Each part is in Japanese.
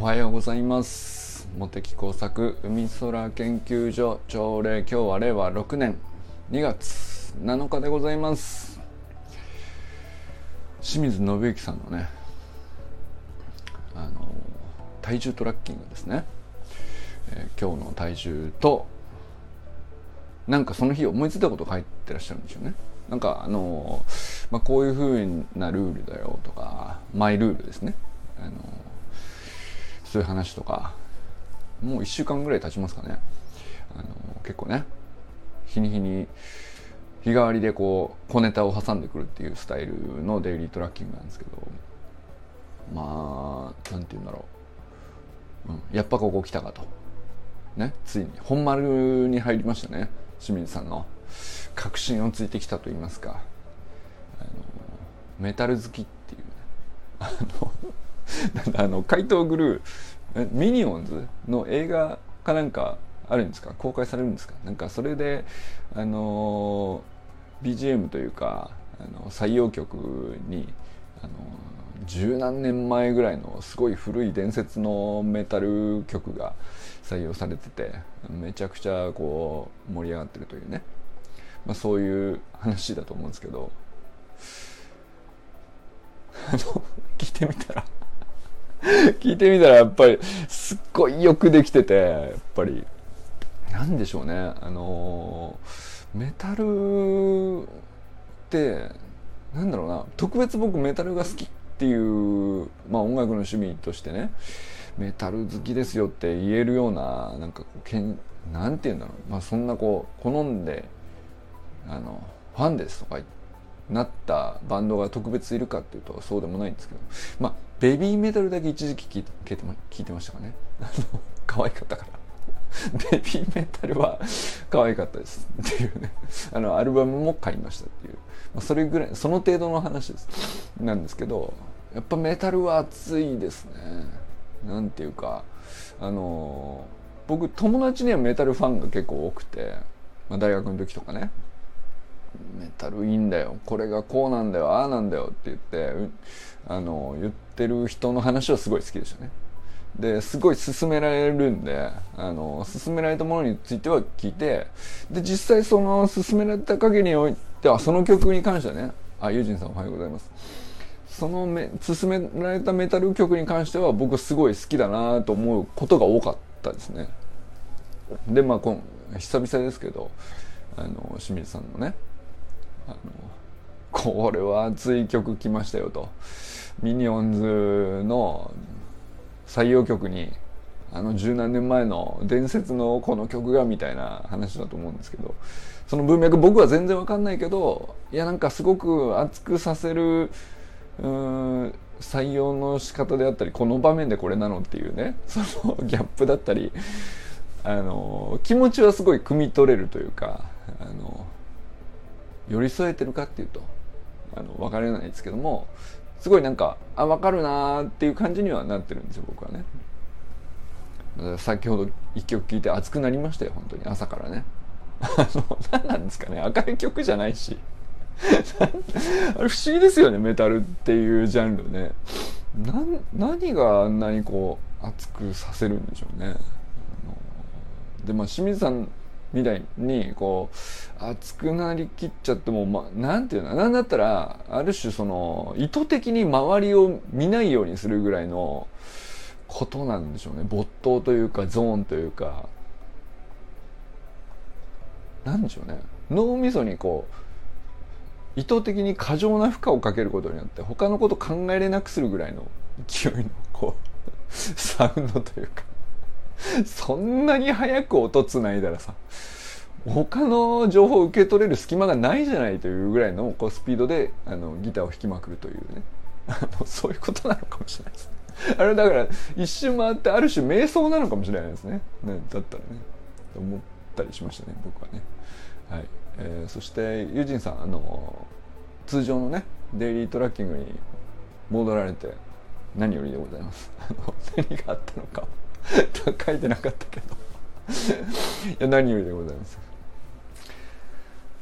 おはようございます。茂木工作海空研究所朝礼今日は令和6年2月7日でございます。清水信之さんのねあの体重トラッキングですね、えー、今日の体重となんかその日思いついたこと書いてらっしゃるんでしょうね。なんかあのまあ、こういうふうなルールだよとかマイルールですね。あのそういう話とかもう1週間ぐらい経ちますかね。あの結構ね日に日に日替わりでこう小ネタを挟んでくるっていうスタイルのデイリートラッキングなんですけどまあなんて言うんだろう、うん、やっぱここ来たかと。ねついに。本丸に入りましたね。清水さんの。確信をついてきたと言いますか。あのメタル好きっていう、ね、あの あの怪盗グルーミニオンズの映画かなんかあるんですか？公開されるんですか？なんかそれであの BGM というかあの採用曲にあの十何年前ぐらいのすごい古い伝説のメタル曲が採用されててめちゃくちゃこう盛り上がってるというね、まあ、そういう話だと思うんですけど。あの聞いてみたら。聞いてみたらやっぱりすっごいよくできててやっぱり。なんでしょうね。あのメタルってなんだろうな。特別僕メタルが好きっていう、まあ、音楽の趣味としてね。メタル好きですよって言えるようななんかこうけんなんて言うんだろう、まあ、そんなこう好んであのファンですとか言ってなったバンドが特別いるかっていうとそうでもないんですけどまあベビーメタルだけ一時期聞いて聞いてましたかね。可愛かったから。ベビーメタルは可愛かったですっていうね。あのアルバムも買いましたっていう、まあ、それぐらいその程度の話です。なんですけどやっぱメタルは熱いですね。なんていうかあの僕友達にはメタルファンが結構多くて、まあ、大学の時とかね。メタルいいんだよ。これがこうなんだよ。ああなんだよ。って言ってあの言ってる人の話はすごい好きでしたね。ですごい勧められるんであの勧められたものについては聞いてで実際その勧められた限りにおいてはその曲に関してはねあユージンさんおはようございます。そのめ勧められたメタル曲に関しては僕すごい好きだなと思うことが多かったですね。でまあ今久々ですけどあの清水さんのねあのこれは熱い曲来ましたよと。ミニオンズの採用曲にあの十何年前の伝説のこの曲がみたいな話だと思うんですけどその文脈僕は全然わかんないけどいやなんかすごく熱くさせるうん採用の仕方であったりこの場面でこれなのっていうねそのギャップだったりあの気持ちはすごい汲み取れるというかあの寄り添えてるかっていうとあの分からないですけどもすごいなんかあ分かるなーっていう感じにはなってるんですよ僕はね。先ほど一曲聴いて熱くなりましたよ本当に朝からね。あの何なんですかね明るい曲じゃないし。あれ不思議ですよねメタルっていうジャンルね。何があんなにこう熱くさせるんでしょうね。でまあ清水さんみたいにこう熱くなりきっちゃっても、ま、なんていうのなんだったらある種その意図的に周りを見ないようにするぐらいのことなんでしょうね。没頭というかゾーンというか。なんでしょうね。脳みそにこう意図的に過剰な負荷をかけることによって他のこと考えれなくするぐらいの勢いのこうサウンドというか。そんなに早く音つないだらさ他の情報を受け取れる隙間がないじゃないというぐらいのこうスピードであのギターを弾きまくるというね。そういうことなのかもしれないです。あれだから一周回ってある種瞑想なのかもしれないですね。ねだったらね。思ったりしましたね僕はね。はい、えー、そしてユージンさんあの通常のねデイリートラッキングに戻られて何よりでございます。何があったのか。書いてなかったけど。いや何よりでございます。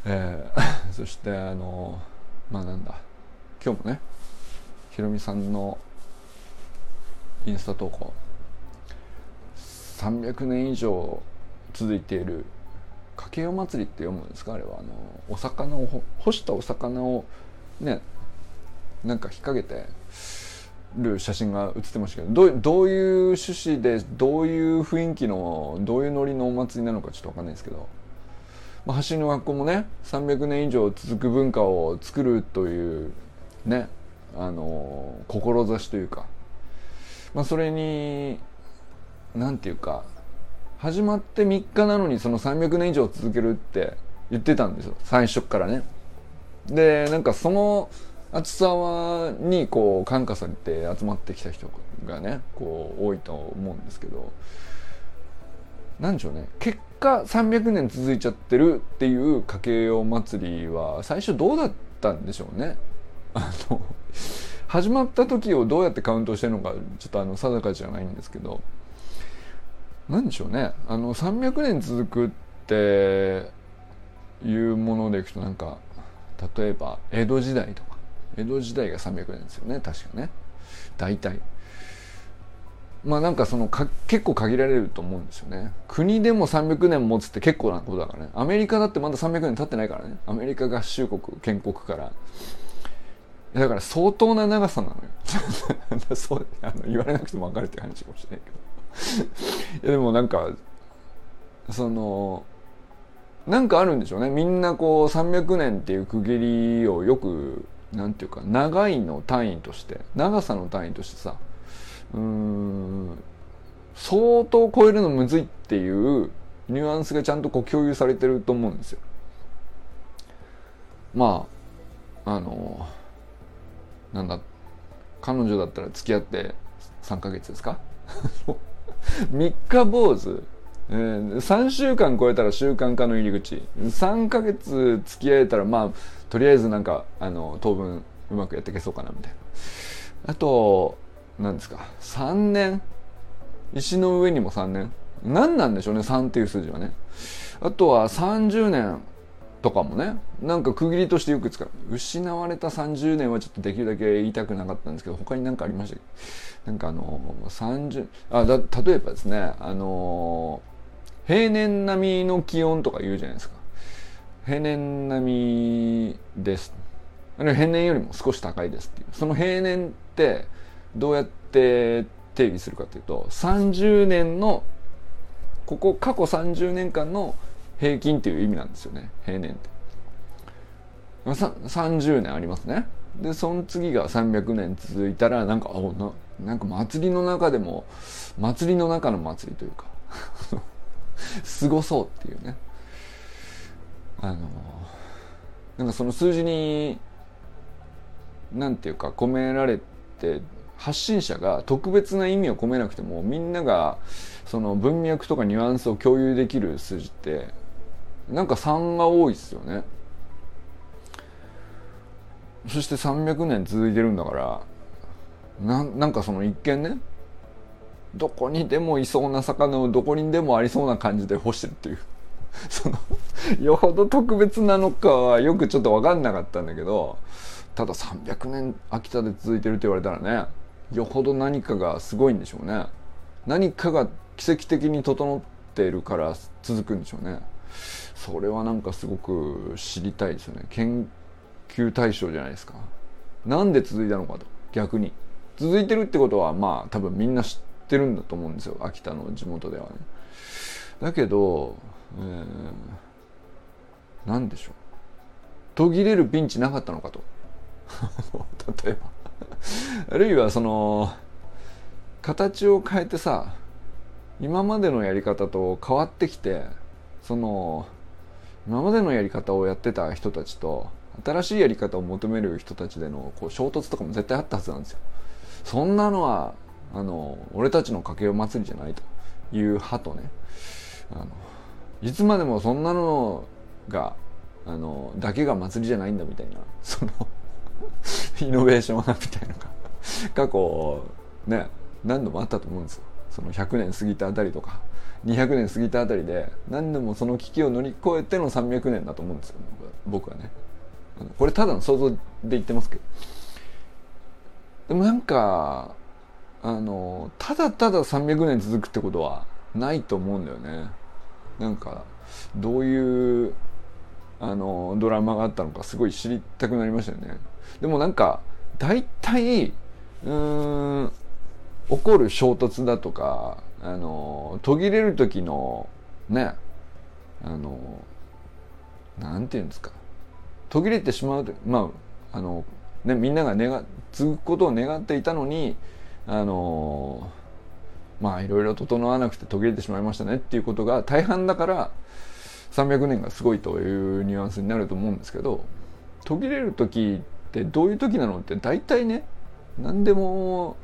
えー、そしてあのまあなんだ。今日もねひろみさんのインスタ投稿300年以上続いているかけよ祭りって読むんですか？あれは。あのお魚を干したお魚をねなんか引っ掛けてる写真が写ってましたけどどういう趣旨でどういう雰囲気のどういうノリのお祭りなのかちょっと分かんないですけど、まあ、走りの学校もね300年以上続く文化を作るというねあの志というか、まあ、それに何て言うか始まって3日なのにその300年以上続けるって言ってたんですよ最初からね。でなんかその厚さはにこう感化されて集まってきた人がねこう多いと思うんですけど何でしょうね。結果300年続いちゃってるっていう家計用祭りは最初どうだったんでしょうね。あの始まった時をどうやってカウントしてるのかちょっとあの定かじゃないんですけど。何でしょうね。あの300年続くっていうものでいくとなんか例えば江戸時代とか江戸時代が300年ですよね。確かね。大体。まあなんかそのか結構限られると思うんですよね。国でも300年持つって結構なことだからね。アメリカだってまだ300年経ってないからね。アメリカ合衆国建国から。だから相当な長さなのよ。そうあの言われなくても分かるって話かもしれないけど。いやでもなんかそのなんかあるんでしょうね。みんなこう300年っていう区切りをよくなんていうか長いの単位として長さの単位としてさうーん相当超えるのむずいっていうニュアンスがちゃんとこう共有されてると思うんですよ。まああのなんだ彼女だったら付き合って3ヶ月ですか？三日坊主、えー、3週間超えたら習慣化の入り口。3ヶ月付き合えたらまあとりあえずなんかあの当分うまくやっていけそうかなみたいな。あと何ですか3年？石の上にも3年？何なんでしょうね3っていう数字はね。あとは30年とかもねなんか区切りとしてよく使う。失われた30年はちょっとできるだけ言いたくなかったんですけど他に何かありました？なんかあの30あだ例えばですねあの平年並みの気温とか言うじゃないですか。平年並みです。平年よりも少し高いですっていう。その平年ってどうやって定義するかというと30年のここ過去30年間の平均っていう意味なんですよね。平年って。30年ありますね。でその次が300年続いたらなんかあななんか祭りの中でも祭りの中の祭りというか すごそうっていうね。あのなんかその数字になんていうか込められて発信者が特別な意味を込めなくてもみんながその文脈とかニュアンスを共有できる数字ってなんか3が多いですよね。そして300年続いてるんだからななんかその一見ねどこにでもいそうな魚をどこにでもありそうな感じで干してるっていう。そのよほど特別なのかはよくちょっと分かんなかったんだけどただ300年秋田で続いてるって言われたらねよほど何かがすごいんでしょうね。何かが奇跡的に整っているから続くんでしょうね。それはなんかすごく知りたいですよね。研究対象じゃないですか。なんで続いたのかと逆に。続いてるってことはまあ多分みんな知ってるんだと思うんですよ。秋田の地元ではね。だけど、えー、何でしょう。途切れるピンチなかったのかと。例えば。あるいはその形を変えてさ今までのやり方と変わってきてその今までのやり方をやってた人たちと新しいやり方を求める人たちでのこう衝突とかも絶対あったはずなんですよ。そんなのはあの俺たちの家計を祭りじゃないという派とねあのいつまでもそんなのがあのだけが祭りじゃないんだみたいな そのイノベーション派みたいなのが過去ね何度もあったと思うんですよ。その100年過ぎたあたりとか200年過ぎたあたりで何でもその危機を乗り越えての300年だと思うんですよ。僕はね。これただの想像で言ってますけど。でもなんかあのただただ300年続くってことはないと思うんだよね。なんかどういうあのドラマがあったのかすごい知りたくなりましたよね。でもなんか大体うん起こる衝突だとかあの途切れる時のねあのなんていうんですか。途切れてしまうとまああのねみんなが願継ぐことを願っていたのにあのまあいろいろ整わなくて途切れてしまいましたねっていうことが大半だから300年がすごいというニュアンスになると思うんですけど途切れる時ってどういう時なのって大体ね何でも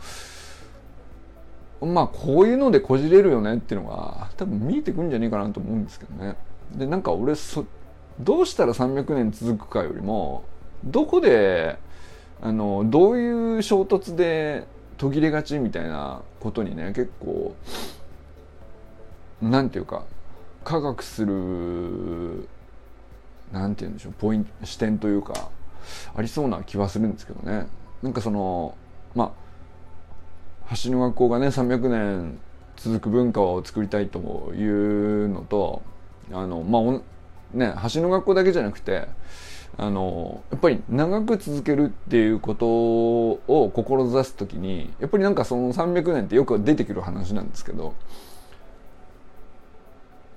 まあこういうのでこじれるよねっていうのが多分見えてくんじゃねえかなと思うんですけどね。でなんか俺そどうしたら300年続くかよりもどこであのどういう衝突で途切れがちみたいなことにね結構なんていうか科学するなんて言うんでしょうポイント視点というかありそうな気はするんですけどね。なんかそのまあ橋の学校がね300年続く文化を作りたいというのとあのまあね橋の学校だけじゃなくてあのやっぱり長く続けるっていうことを志す時にやっぱりなんかその300年ってよく出てくる話なんですけど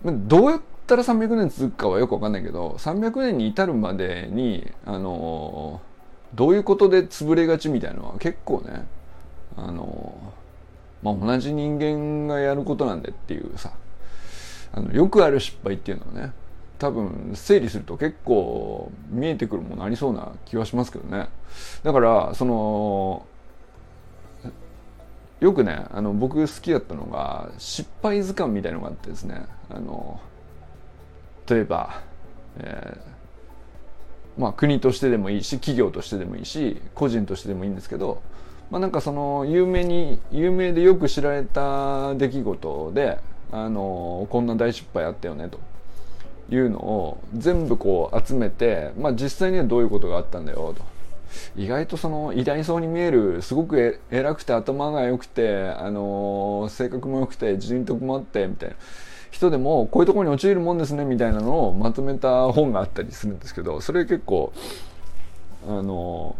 どうやったら300年続くかはよく分かんないけど300年に至るまでにあのどういうことで潰れがちみたいなのは結構ねあの、まあ、同じ人間がやることなんでっていうさあのよくある失敗っていうのはね多分整理すると結構見えてくるものありそうな気はしますけどね。だからそのよくねあの僕好きだったのが失敗図鑑みたいのがあってですね。あの例えば、えー、まあ国としてでもいいし企業としてでもいいし個人としてでもいいんですけどまあなんかその有名に有名でよく知られた出来事であのこんな大失敗あったよねと。いうのを全部こう集めて、まあ、実際にはどういうことがあったんだよと意外とその偉大そうに見えるすごく偉くて頭が良くて、あの性格も良くて人徳もあってみたいな人でもこういうところに陥るもんですねみたいなのをまとめた本があったりするんですけどそれ結構あの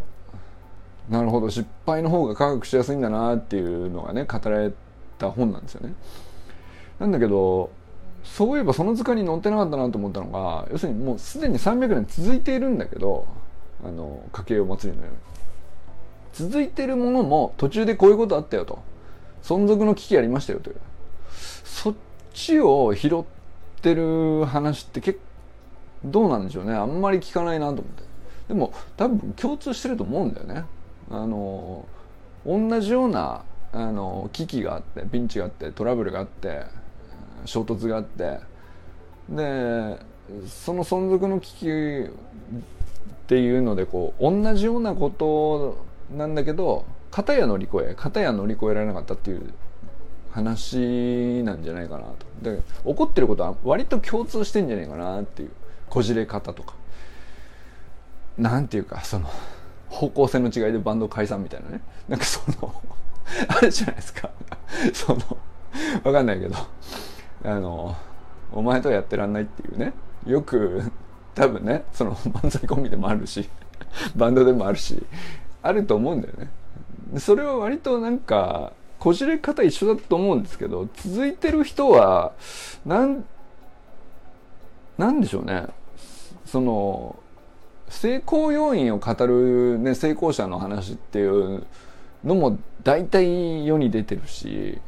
なるほど失敗の方が科学しやすいんだなっていうのがね語られた本なんですよね。なんだけどそういえばその図鑑に載ってなかったなと思ったのが要するにもうすでに300年続いているんだけどあの家計お祭りのように。続いてるものも途中でこういうことあったよと。存続の危機ありましたよという。そっちを拾ってる話って結構どうなんでしょうね。あんまり聞かないなと思って。でも多分共通してると思うんだよね。あの同じようなあの危機があってピンチがあってトラブルがあって衝突があって。でその存続の危機っていうのでこう同じようなことなんだけど片や乗り越え片や乗り越えられなかったっていう話なんじゃないかなと。で起こってることは割と共通してんじゃないかなっていうこじれ方とか。なんていうかその方向性の違いでバンド解散みたいなね。なんかその あるじゃないですか。そのわかんないけど。あのお前とはやってらんないっていうね。よく多分ねその漫才コンビでもあるし バンドでもあるしあると思うんだよね。それは割となんかこじれ方一緒だと思うんですけど続いてる人はなんなんでしょうね。その成功要因を語る、ね、成功者の話っていうのも大体世に出てるし、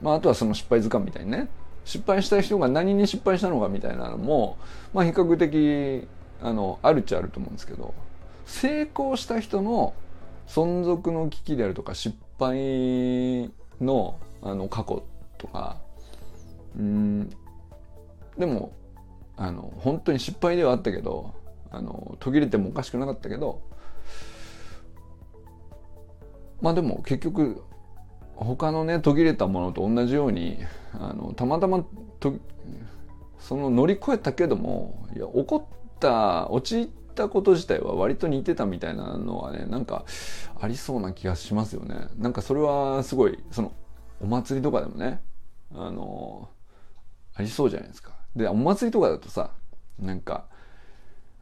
まあ、あとはその失敗図鑑みたいにね失敗した人が何に失敗したのかみたいなのも、まあ、比較的あのあるっちゃあると思うんですけど成功した人の存続の危機であるとか失敗のあの過去とかうんでもあの本当に失敗ではあったけどあの途切れてもおかしくなかったけどまあでも結局他のね途切れたものと同じようにあのたまたまとその乗り越えたけどもいや起こった陥ったこと自体は割と似てたみたいなのはねなんかありそうな気がしますよね。なんかそれはすごいそのお祭りとかでもねあのありそうじゃないですか。でお祭りとかだとさなんか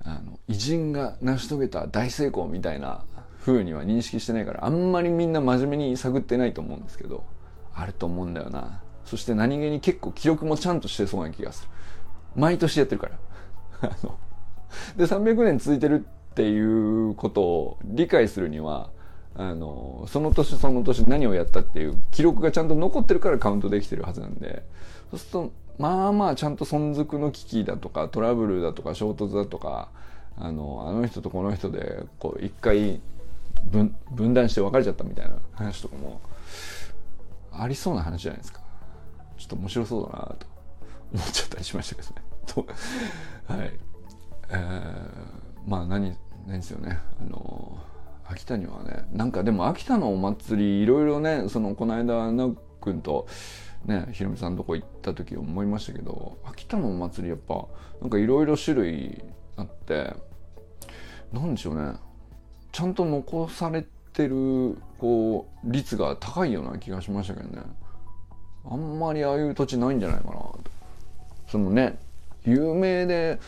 あの偉人が成し遂げた大成功みたいな風には認識してないからあんまりみんな真面目に探ってないと思うんですけどあると思うんだよな。そして何気に結構記録もちゃんとしてそうな気がする。毎年やってるから。で300年続いてるっていうことを理解するにはあのその年その年何をやったっていう記録がちゃんと残ってるからカウントできてるはずなんでそうするとまあまあちゃんと存続の危機だとかトラブルだとか衝突だとかあのあの人とこの人でこう一回分分断して別れちゃったみたいな話とかもありそうな話じゃないですか。ちょっと面白そうだなと思っちゃったりしましたけどね。と はい。えー、まあ何何ですよね。あの秋田にはねなんかでも秋田のお祭りいろいろねそのこの間なくんとねひろみさんのとこ行った時思いましたけど秋田のお祭りやっぱなんかいろいろ種類あってなんでしょうね。ちゃんと残されてるこう率が高いような気がしましたけどね。あんまりああいう土地ないんじゃないかなと。そのね有名で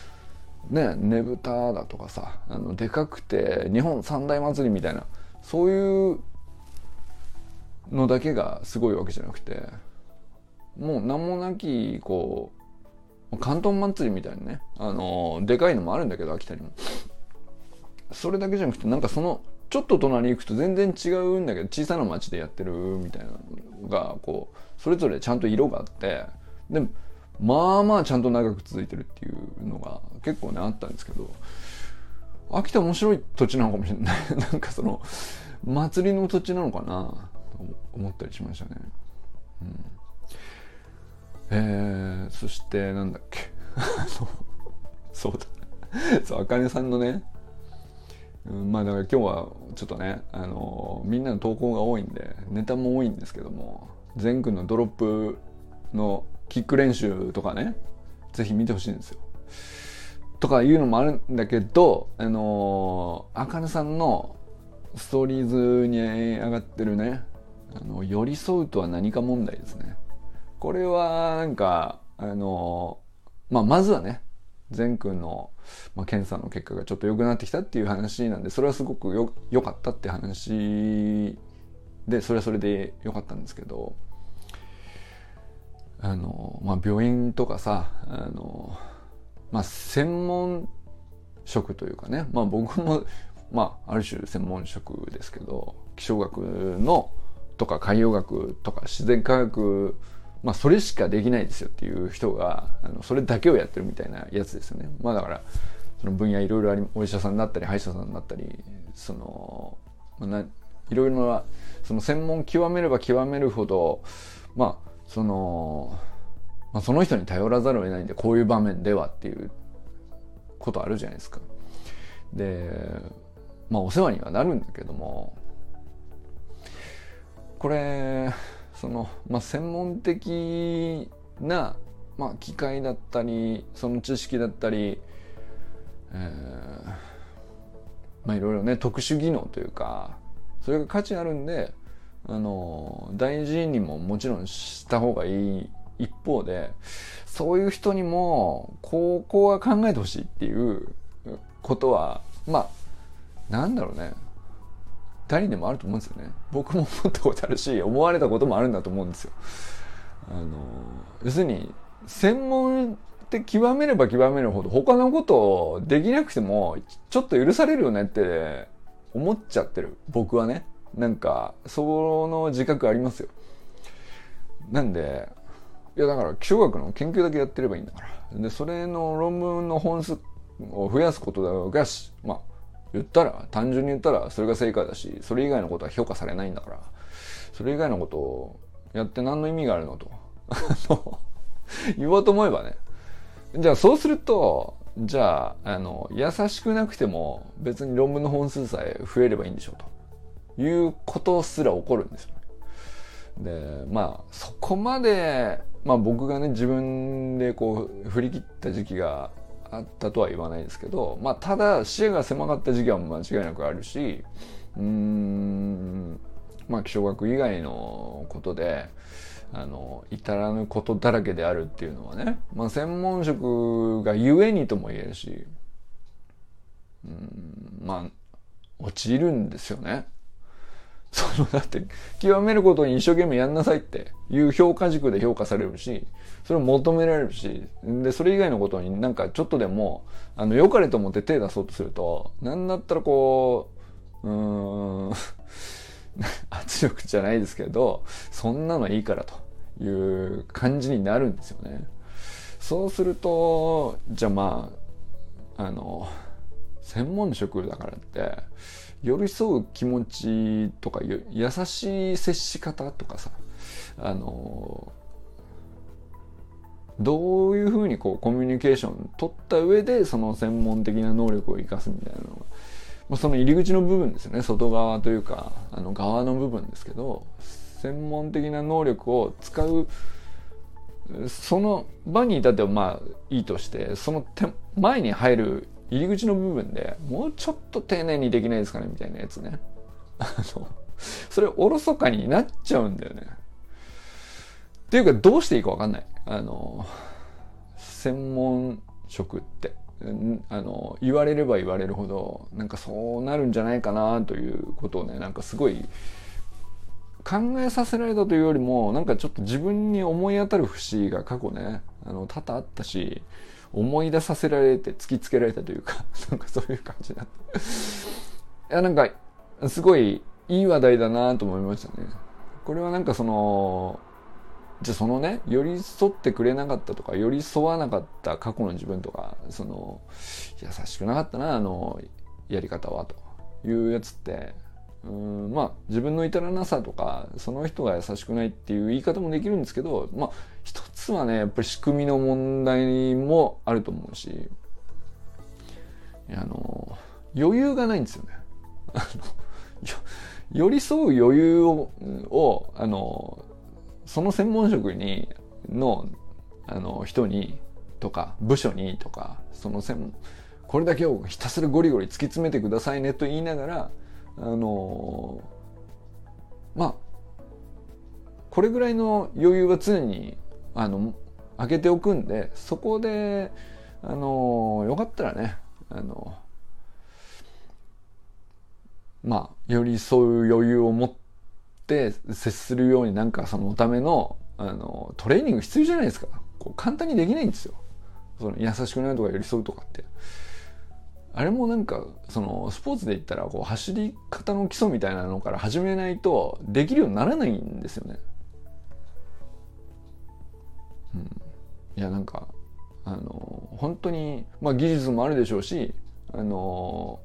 ねねぶただとかさあのでかくて日本三大祭りみたいなそういうのだけがすごいわけじゃなくてもう名もなきこう関東祭りみたいなねあのでかいのもあるんだけど秋田にも。それだけじゃなくてなんかそのちょっと隣行くと全然違うんだけど小さな町でやってるみたいなのがこうそれぞれちゃんと色があってでまあまあちゃんと長く続いてるっていうのが結構ねあったんですけど秋田面白い土地なのかもしれない。なんかその祭りの土地なのかなと思ったりしましたね。うん。えー、そしてなんだっけ。そうだ。そうあかねさんのね、うん、まあだから今日はちょっとね、あの、みんなの投稿が多いんでネタも多いんですけども。全くんのドロップのキック練習とかねぜひ見てほしいんですよ。とかいうのもあるんだけどあのあかねさんのストーリーズに上がってるねあの寄り添うとは何か問題ですね。これはなんかあのまあまずはね善くんの、まあ、検査の結果がちょっと良くなってきたっていう話なんでそれはすごくよ良かったって話でそれはそれで良かったんですけどあの、まあ、病院とかさあの、まあ、専門職というかね、まあ、僕も、まあ、ある種専門職ですけど気象学のとか海洋学とか自然科学まあそれしかできないですよっていう人があのそれだけをやってるみたいなやつですよね。まあだからその分野いろいろありお医者さんだったり歯医者さんだったりその、まあ、いろいろなその専門極めれば極めるほどまあその、まあ、その人に頼らざるを得ないんでこういう場面ではっていうことあるじゃないですか。でまあお世話にはなるんだけどもこれその、まあ、専門的な、まあ、機械だったりその知識だったり、えー、まあいろいろね特殊技能というかそれが価値あるんであの大事にももちろんした方がいい一方でそういう人にもここは考えてほしいっていうことはまあなんだろうね。誰にでもあると思うんですよね。僕も思ったことあるし思われたこともあるんだと思うんですよ。あの要するに専門って極めれば極めるほど他のことをできなくてもちょっと許されるよねって思っちゃってる。僕はね。なんかその自覚ありますよ。なんでいやだから気象学の研究だけやってればいいんだから。でそれの論文の本数を増やすことだがしまあ言ったら単純に言ったらそれが正解だしそれ以外のことは評価されないんだから。それ以外のことをやって何の意味があるのと。言おうと思えばね。じゃあそうするとじゃああの優しくなくても別に論文の本数さえ増えればいいんでしょうということすら起こるんですよね。でまあそこまで、まあ、僕がね自分でこう振り切った時期があったとは言わないですけど、まあ、ただ視野が狭かった時期は間違いなくあるしうーんまあ気象学以外のことであの至らぬことだらけであるっていうのはね、まあ、専門職がゆえにとも言えるしうんまあ陥るんですよね。そのだって極めることに一生懸命やんなさいっていう評価軸で評価されるしそれを求められるしでそれ以外のことになんかちょっとでもあの良かれと思って手出そうとするとなんだったらこううーん 圧力じゃないですけどそんなのいいからという感じになるんですよね。そうするとじゃあまああの専門職だからって寄り添う気持ちとか優しい接し方とかさあのどういうふうにこうコミュニケーション取った上でその専門的な能力を生かすみたいなのが、まあ、その入り口の部分ですよね外側というかあの側の部分ですけど専門的な能力を使うその場に至ってはまあいいとしてその手前に入る入り口の部分でもうちょっと丁寧にできないですかねみたいなやつね。あの、それおろそかになっちゃうんだよね。っていうかどうしていいかわかんない。あの、専門職って。あの、言われれば言われるほど、なんかそうなるんじゃないかなということをね、なんかすごい考えさせられたというよりも、なんかちょっと自分に思い当たる節が過去ね、あの、多々あったし、思い出させられて突きつけられたというか、なんかそういう感じになって。いや、なんか、すごいいい話題だなと思いましたね。これはなんかその、じゃあそのね、寄り添ってくれなかったとか、寄り添わなかった過去の自分とか、その、優しくなかったな、あの、やり方は、というやつって、うんまあ自分の至らなさとかその人が優しくないっていう言い方もできるんですけどまあ一つはねやっぱり仕組みの問題もあると思うしあの余裕がないんですよね。寄り添う余裕ををあのその専門職にのあの人にとか部署にとかその専これだけをひたすらゴリゴリ突き詰めてくださいねと言いながらあのまあこれぐらいの余裕は常にあの開けておくんでそこであのよかったらねあのまあ寄り添う余裕を持って接するようになんかそのためのあのトレーニング必要じゃないですか。こう簡単にできないんですよ。その優しくないとか寄り添うとかって。あれもなんかそのスポーツで言ったらこう走り方の基礎みたいなのから始めないとできるようにならないんですよね。うん、いやなんかあの本当にまあ技術もあるでしょうしあの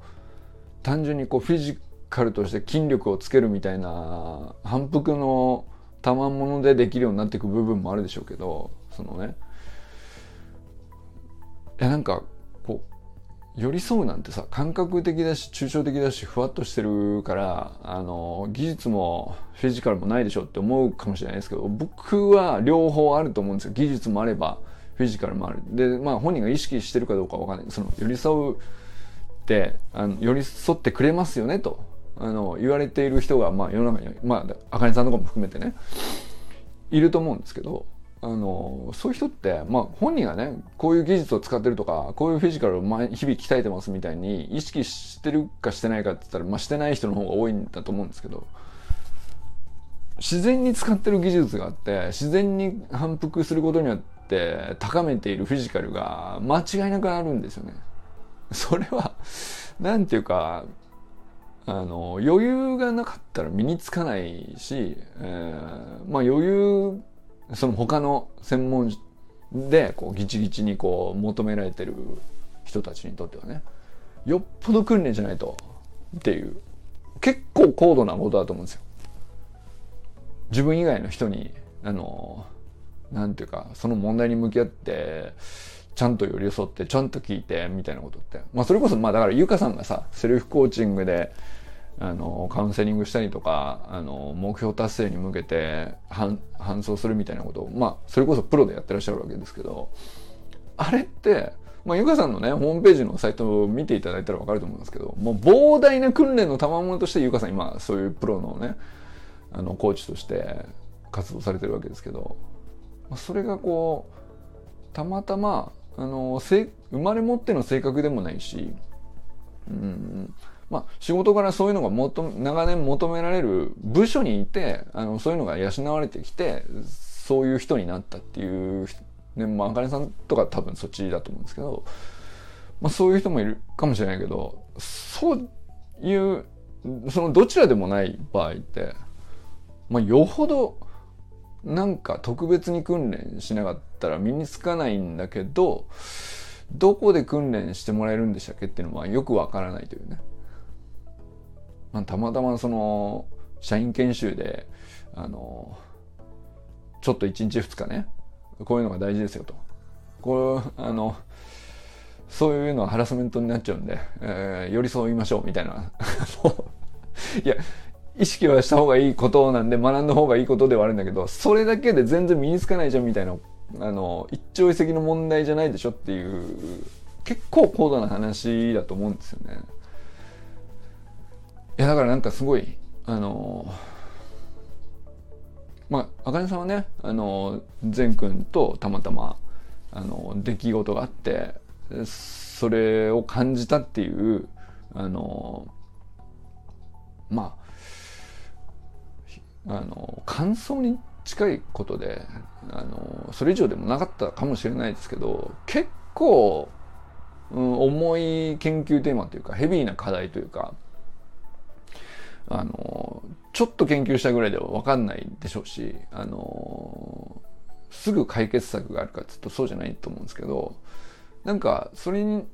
単純にこうフィジカルとして筋力をつけるみたいな反復の賜物でできるようになっていく部分もあるでしょうけどそのね。いやなんかこう寄り添うなんてさ感覚的だし抽象的だしふわっとしてるからあの技術もフィジカルもないでしょって思うかもしれないですけど僕は両方あると思うんですよ。技術もあればフィジカルもある。でまあ本人が意識してるかどうかわかんない。その寄り添うってあの寄り添ってくれますよねと。あの言われている人が、まあ、世の中にまああかねさんとかも含めてねいると思うんですけどあのそういう人って、まあ、本人がねこういう技術を使ってるとかこういうフィジカルを毎日々鍛えてますみたいに意識してるかしてないかって言ったら、まあ、してない人の方が多いんだと思うんですけど自然に使ってる技術があって自然に反復することによって高めているフィジカルが間違いなくあるんですよね。それはなんていうかあの余裕がなかったら身につかないし、えー、まあ余裕その他の専門でこうギチギチにこう求められてる人たちにとってはねよっぽど訓練じゃないとっていう結構高度なことだと思うんですよ。自分以外の人にあのなんていうかその問題に向き合ってちゃんと寄り添ってちゃんと聞いてみたいなことってまあそれこそまあだからゆかさんがさセルフコーチングであのカウンセリングしたりとかあの目標達成に向けて搬送するみたいなことをまあそれこそプロでやってらっしゃるわけですけどあれってまあ、ゆかさんのね、ホームページのサイトを見ていただいたらわかると思うんですけど、もう膨大な訓練の賜物としてゆかさん今、そういうプロのね、あの、コーチとして、活動されてるわけですけどそれがこうたまたまあの生まれ持っての性格でもないしうんまあ、仕事からそういうのが求長年求められる部署にいてあのそういうのが養われてきてそういう人になったっていう、ねまあ、あかねさんとか多分そっちだと思うんですけど、まあ、そういう人もいるかもしれないけどそういうそのどちらでもない場合って、まあ、よほどなんか特別に訓練しなかったら身につかないんだけどどこで訓練してもらえるんでしたっけっていうのはよくわからないというね。まあ、たまたまその社員研修であのちょっと1日2日ねこういうのが大事ですよとこうあのそういうのはハラスメントになっちゃうんで、えー、寄り添いましょうみたいな いや意識はした方がいいことなんで学んだ方がいいことではあるんだけどそれだけで全然身につかないじゃんみたいなあの一朝一夕の問題じゃないでしょっていう結構高度な話だと思うんですよね。やだからなんかすごいあのまあ茜さんはねあの善くんとたまたまあの出来事があってそれを感じたっていうあのまああの感想に近いことであのそれ以上でもなかったかもしれないですけど結構、うん、重い研究テーマというかヘビーな課題というかあの、ちょっと研究したぐらいではわかんないでしょうし、あの、すぐ解決策があるかっていうとそうじゃないと思うんですけど、なんか、それに、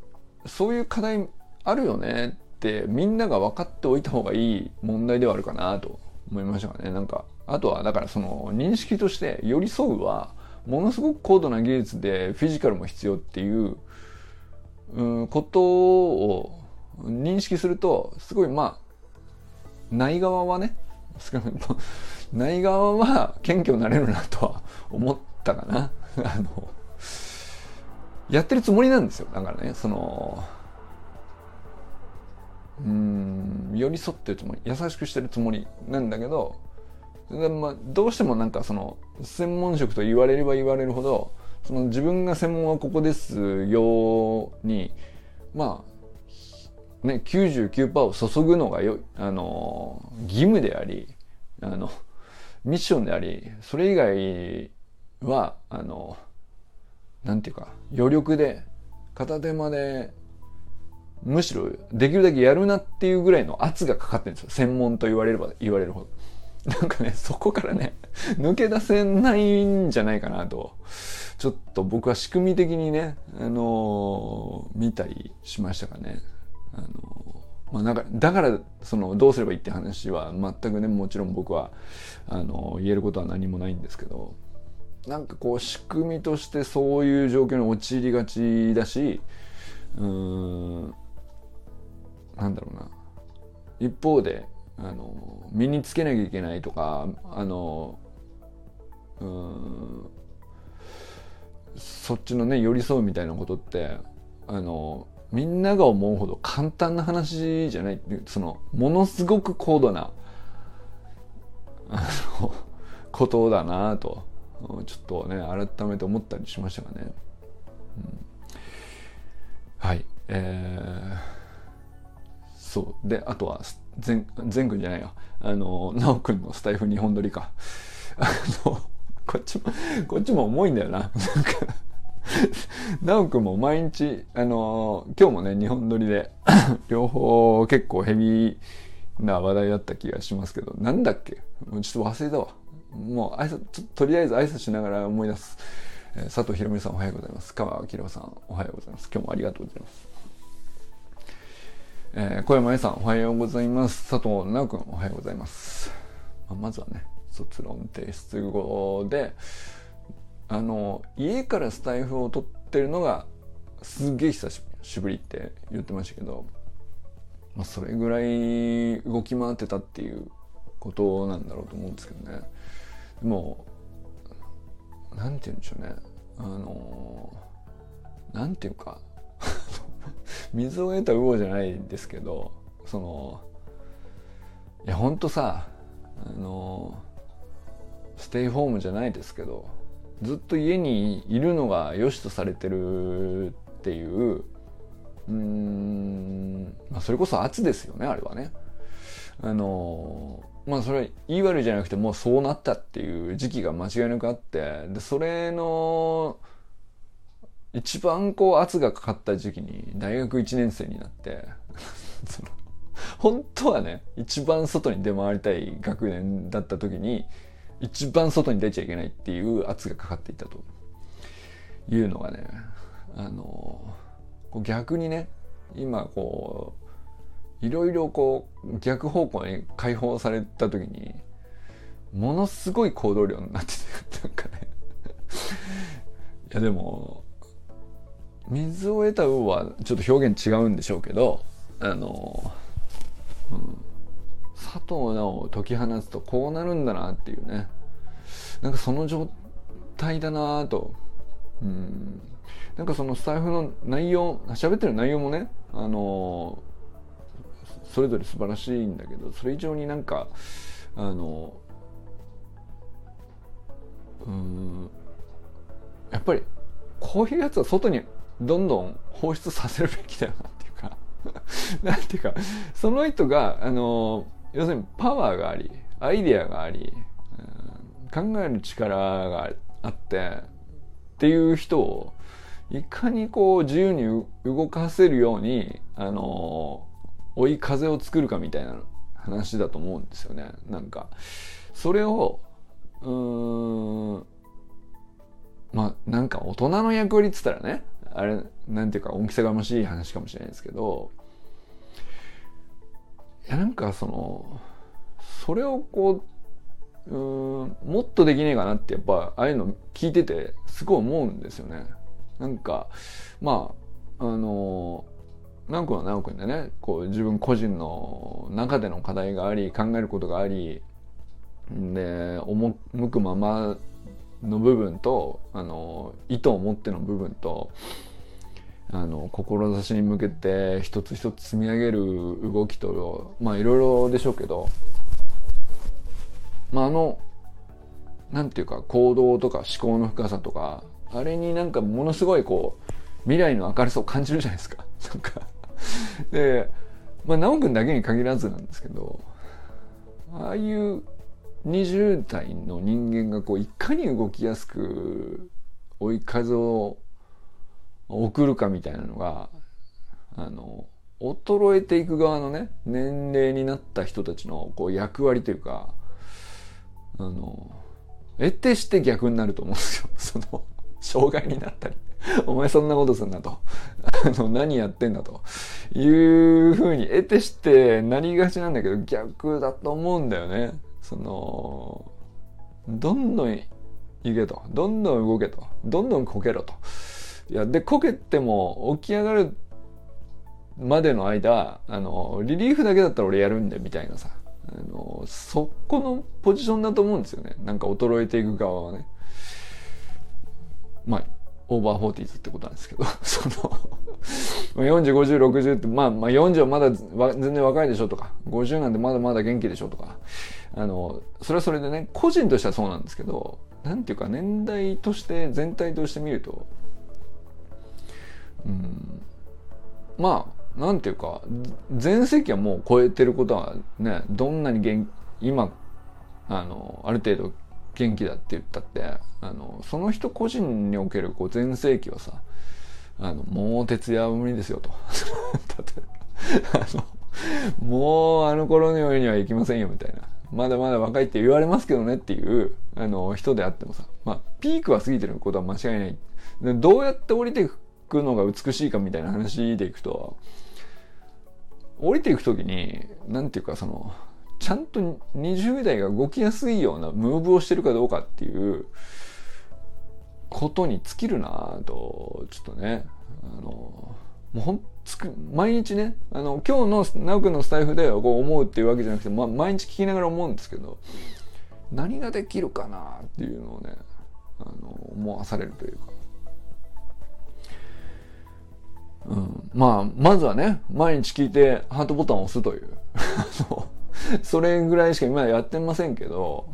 そういう課題あるよねってみんなが分かっておいた方がいい問題ではあるかなと思いましたね。なんか、あとはだからその認識として寄り添うはものすごく高度な技術でフィジカルも必要っていう、うん、ことを認識するとすごいまあ内側はね、内側は謙虚になれるなとは思ったかな。あの、やってるつもりなんですよ。だからね、その、うん、寄り添ってるつもり、優しくしてるつもりなんだけど、でまあ、どうしてもなんかその、専門職と言われれば言われるほど、その自分が専門はここですように、まあ、ね、99%を注ぐのがよ、あの、義務であり、あの、ミッションであり、それ以外は、あの、なんていうか、余力で、片手間で、むしろできるだけやるなっていうぐらいの圧がかかってるんですよ。専門と言われれば言われるほど。なんかね、そこからね、抜け出せないんじゃないかなと、ちょっと僕は仕組み的にね、あのー、見たりしましたかね。あのまあ、なんかだからそのどうすればいいって話は全くねもちろん僕はあの言えることは何もないんですけどなんかこう仕組みとしてそういう状況に陥りがちだしうーんなんだろうな。一方であの身につけなきゃいけないとかあのうんそっちのね寄り添うみたいなことってあのみんなが思うほど簡単な話じゃないっていうそのものすごく高度なあのことだなとちょっとね改めて思ったりしましたがね、うん、はい。えー、そう。であとは全全くんじゃないよ。あの奈くんのスタイフ日本撮りか。あのこっちもこっちも重いんだよな。なんか なおくんも毎日、あのー、今日もね、日本撮りで 両方結構ヘビーな話題だった気がしますけど、なんだっけ？もうちょっと忘れたわ。もう挨拶、とりあえず挨拶しながら思い出す。えー、佐藤博美さんおはようございます。川明さんおはようございます。今日もありがとうございます。えー、小山愛さんおはようございます。佐藤直くんおはようございます。まあ、まずはね、卒論提出後で、あの家からスタイフを撮ってるのがすげえ久しぶりって言ってましたけど、まあ、それぐらい動き回ってたっていうことなんだろうと思うんですけどね。でもなんて言うんでしょうね。あのなんていうか 水を得た魚じゃないですけどそのいやほんとさあのステイホームじゃないですけどずっと家にいるのが良しとされてるっていううん、まあ、それこそ圧ですよねあれはね。あのまあそれは言い悪いじゃなくてもうそうなったっていう時期が間違いなくあってでそれの一番こう圧がかかった時期に大学1年生になって その本当はね一番外に出回りたい学年だった時に一番外に出ちゃいけないっていう圧がかかっていたと。いうのがねあの逆にね今こういろいろこう逆方向に解放された時にものすごい行動量になっててなんかね。いやでも水を得た魚はちょっと表現違うんでしょうけどあの、うん、佐藤直を解き放つとこうなるんだなっていうね。なんかその状態だなと。うん。なんかそのスタイフの内容喋ってる内容もねあのそれぞれ素晴らしいんだけどそれ以上になんかあのうんやっぱりこういうやつは外にどんどん放出させるべきだよなっていうか。なんていうかその人があの要するにパワーがありアイデアがあり、うん、考える力があってっていう人をいかにこう自由に動かせるようにあの追い風を作るかみたいな話だと思うんですよね。なんかそれをうーんまあなんか大人の役割っつったらねあれなんていうか恩着せがましい話かもしれないですけどいやなんかそのそれをこううんもっとできねえかなってやっぱああいうの聞いててすごい思うんですよね。なんかまああの直君は直君でねこう自分個人の中での課題があり考えることがありで赴くままの部分とあの意図を持っての部分とあの志に向けて一つ一つ積み上げる動きとまあいろいろでしょうけどまああのなんていうか行動とか思考の深さとかあれになんかものすごいこう未来の明るさを感じるじゃないですか。なんかで、まあ、直くんだけに限らずなんですけど、ああいう20代の人間がこういかに動きやすく追い風を送るかみたいなのが、あの、衰えていく側のね、年齢になった人たちのこう役割というか、あの、得てして逆になると思うんですよ。その、障害になったり。お前そんなことすんなと。あの、何やってんだと。いうふうに得てしてなりがちなんだけど逆だと思うんだよね。その、どんどん行けと。どんどん動けと。どんどんこけろと。いや、で、こけても起き上がるまでの間、あの、リリーフだけだったら俺やるんで、みたいなさ。あの、そこのポジションだと思うんですよね。なんか衰えていく側はね。まあ、 over forties ってことなんですけど、その40、50、60って、まあ、まあ40はまだ全然若いでしょとか、50なんでまだまだ元気でしょとか、あの、それはそれでね、個人としてはそうなんですけど、なんていうか年代として全体として見ると、うん、まあ、なんていうか、全盛期はもう超えてることはね、どんなに元今、あの、ある程度元気だって言ったってあのその人個人におけるこう全盛期はさあのもう徹夜は無理ですよと。だってあのもうあの頃のようにはいきませんよみたいな。まだまだ若いって言われますけどねっていうあの人であってもさまあピークは過ぎてることは間違いない。どうやって降りていくのが美しいかみたいな話でいくと降りていく時になんていうかそのちゃんと20代が動きやすいようなムーブをしてるかどうかっていうことに尽きるなとちょっとねあのもうほんつく毎日ねあの今日の直くんのスタイフでこう思うっていうわけじゃなくて、ま、毎日聞きながら思うんですけど何ができるかなっていうのをねあの思わされるというか。うん、まあまずはね毎日聞いてハートボタンを押すという。それぐらいしか今やってませんけど、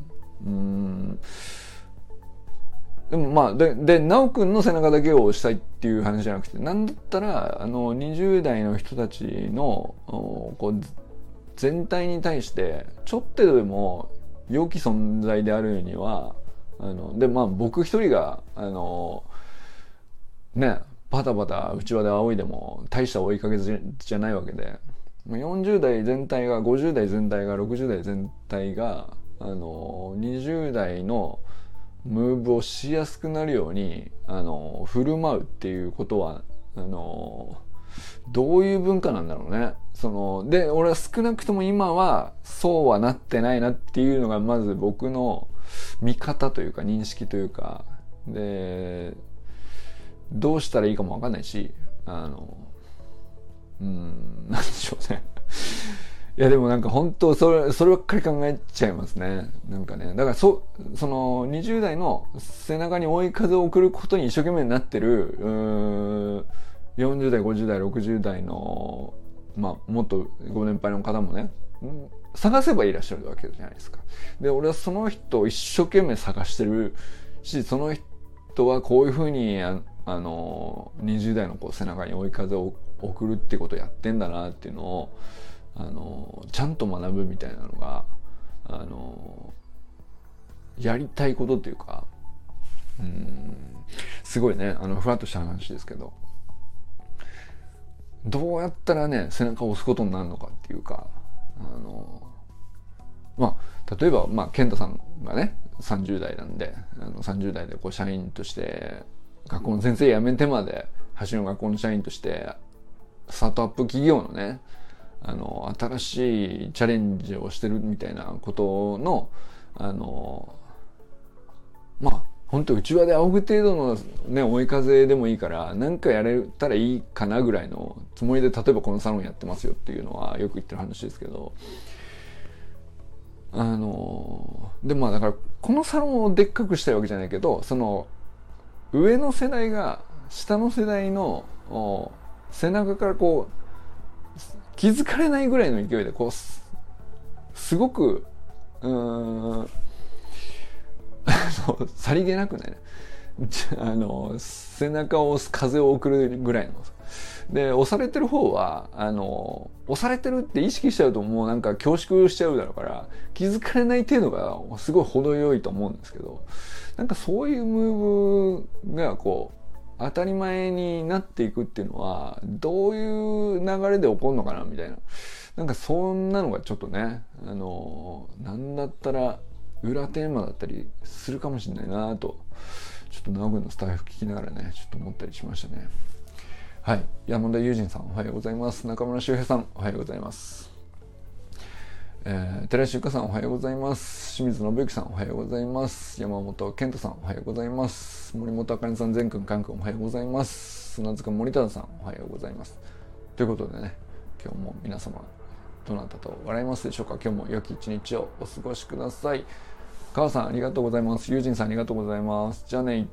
うん。でもまあでで修くんの背中だけを押したいっていう話じゃなくてなんだったらあの20代の人たちのこう全体に対してちょっとでも良き存在であるにはあのでまあ僕一人があのねバタバタ内輪で仰いでも大した追いかけじゃないわけで40代全体が50代全体が60代全体があの20代のムーブをしやすくなるようにあの振る舞うっていうことはあのどういう文化なんだろうね。そので俺は少なくとも今はそうはなってないなっていうのがまず僕の見方というか認識というかでどうしたらいいかもわかんないしあのうんなんでしょうね いやでもなんか本当それ、そればっかり考えちゃいますね。なんかね。だからそ、その20代の背中に追い風を送ることに一生懸命になってる、う40代、50代、60代の、まあもっとご年配の方もね、探せばいらっしゃるわけじゃないですか。で、俺はその人を一生懸命探してるし、その人はこういうふうに、あの、20代のこう背中に追い風を送るってことをやってんだなっていうのを、あのちゃんと学ぶみたいなのがあのやりたいことっていうかうんすごいね。あのふわっとした話ですけど。どうやったらね背中を押すことになるのかっていうかあのまあ例えばまあ健太さんがね30代なんであの30代でこう社員として学校の先生辞めてまで橋の学校の社員としてスタートアップ企業のねあの新しいチャレンジをしてるみたいなことのあのまあ本当内輪で仰ぐ程度のね追い風でもいいから何かやれたらいいかなぐらいのつもりで例えばこのサロンやってますよっていうのはよく言ってる話ですけどあのでまあだからこのサロンをでっかくしたいわけじゃないけどその上の世代が下の世代の背中からこう気づかれないぐらいの勢いでこうすごくうん さりげなくね あの背中を押す風を送るぐらいので押されてる方はあの押されてるって意識しちゃうともうなんか恐縮しちゃうだろうから気づかれない程度がすごい程よいと思うんですけどなんかそういうムーブがこう当たり前になっていくっていうのはどういう流れで起こるのかなみたいな。なんかそんなのがちょっとねあのなんだったら裏テーマだったりするかもしれないなとちょっと直君のスタイフ聞きながらねちょっと思ったりしましたねはい山田友人さんおはようございます中村修平さんおはようございますえー、寺石ゆかさんおはようございます。清水信之さんおはようございます。山本健太さんおはようございます。森本あかねさん、全くん、かんくんおはようございます。砂塚森田さんおはようございます。ということでね、今日も皆様、どなたと笑いますでしょうか今日も良き一日をお過ごしください。母さんありがとうございます。友人さんありがとうございます。じゃあね。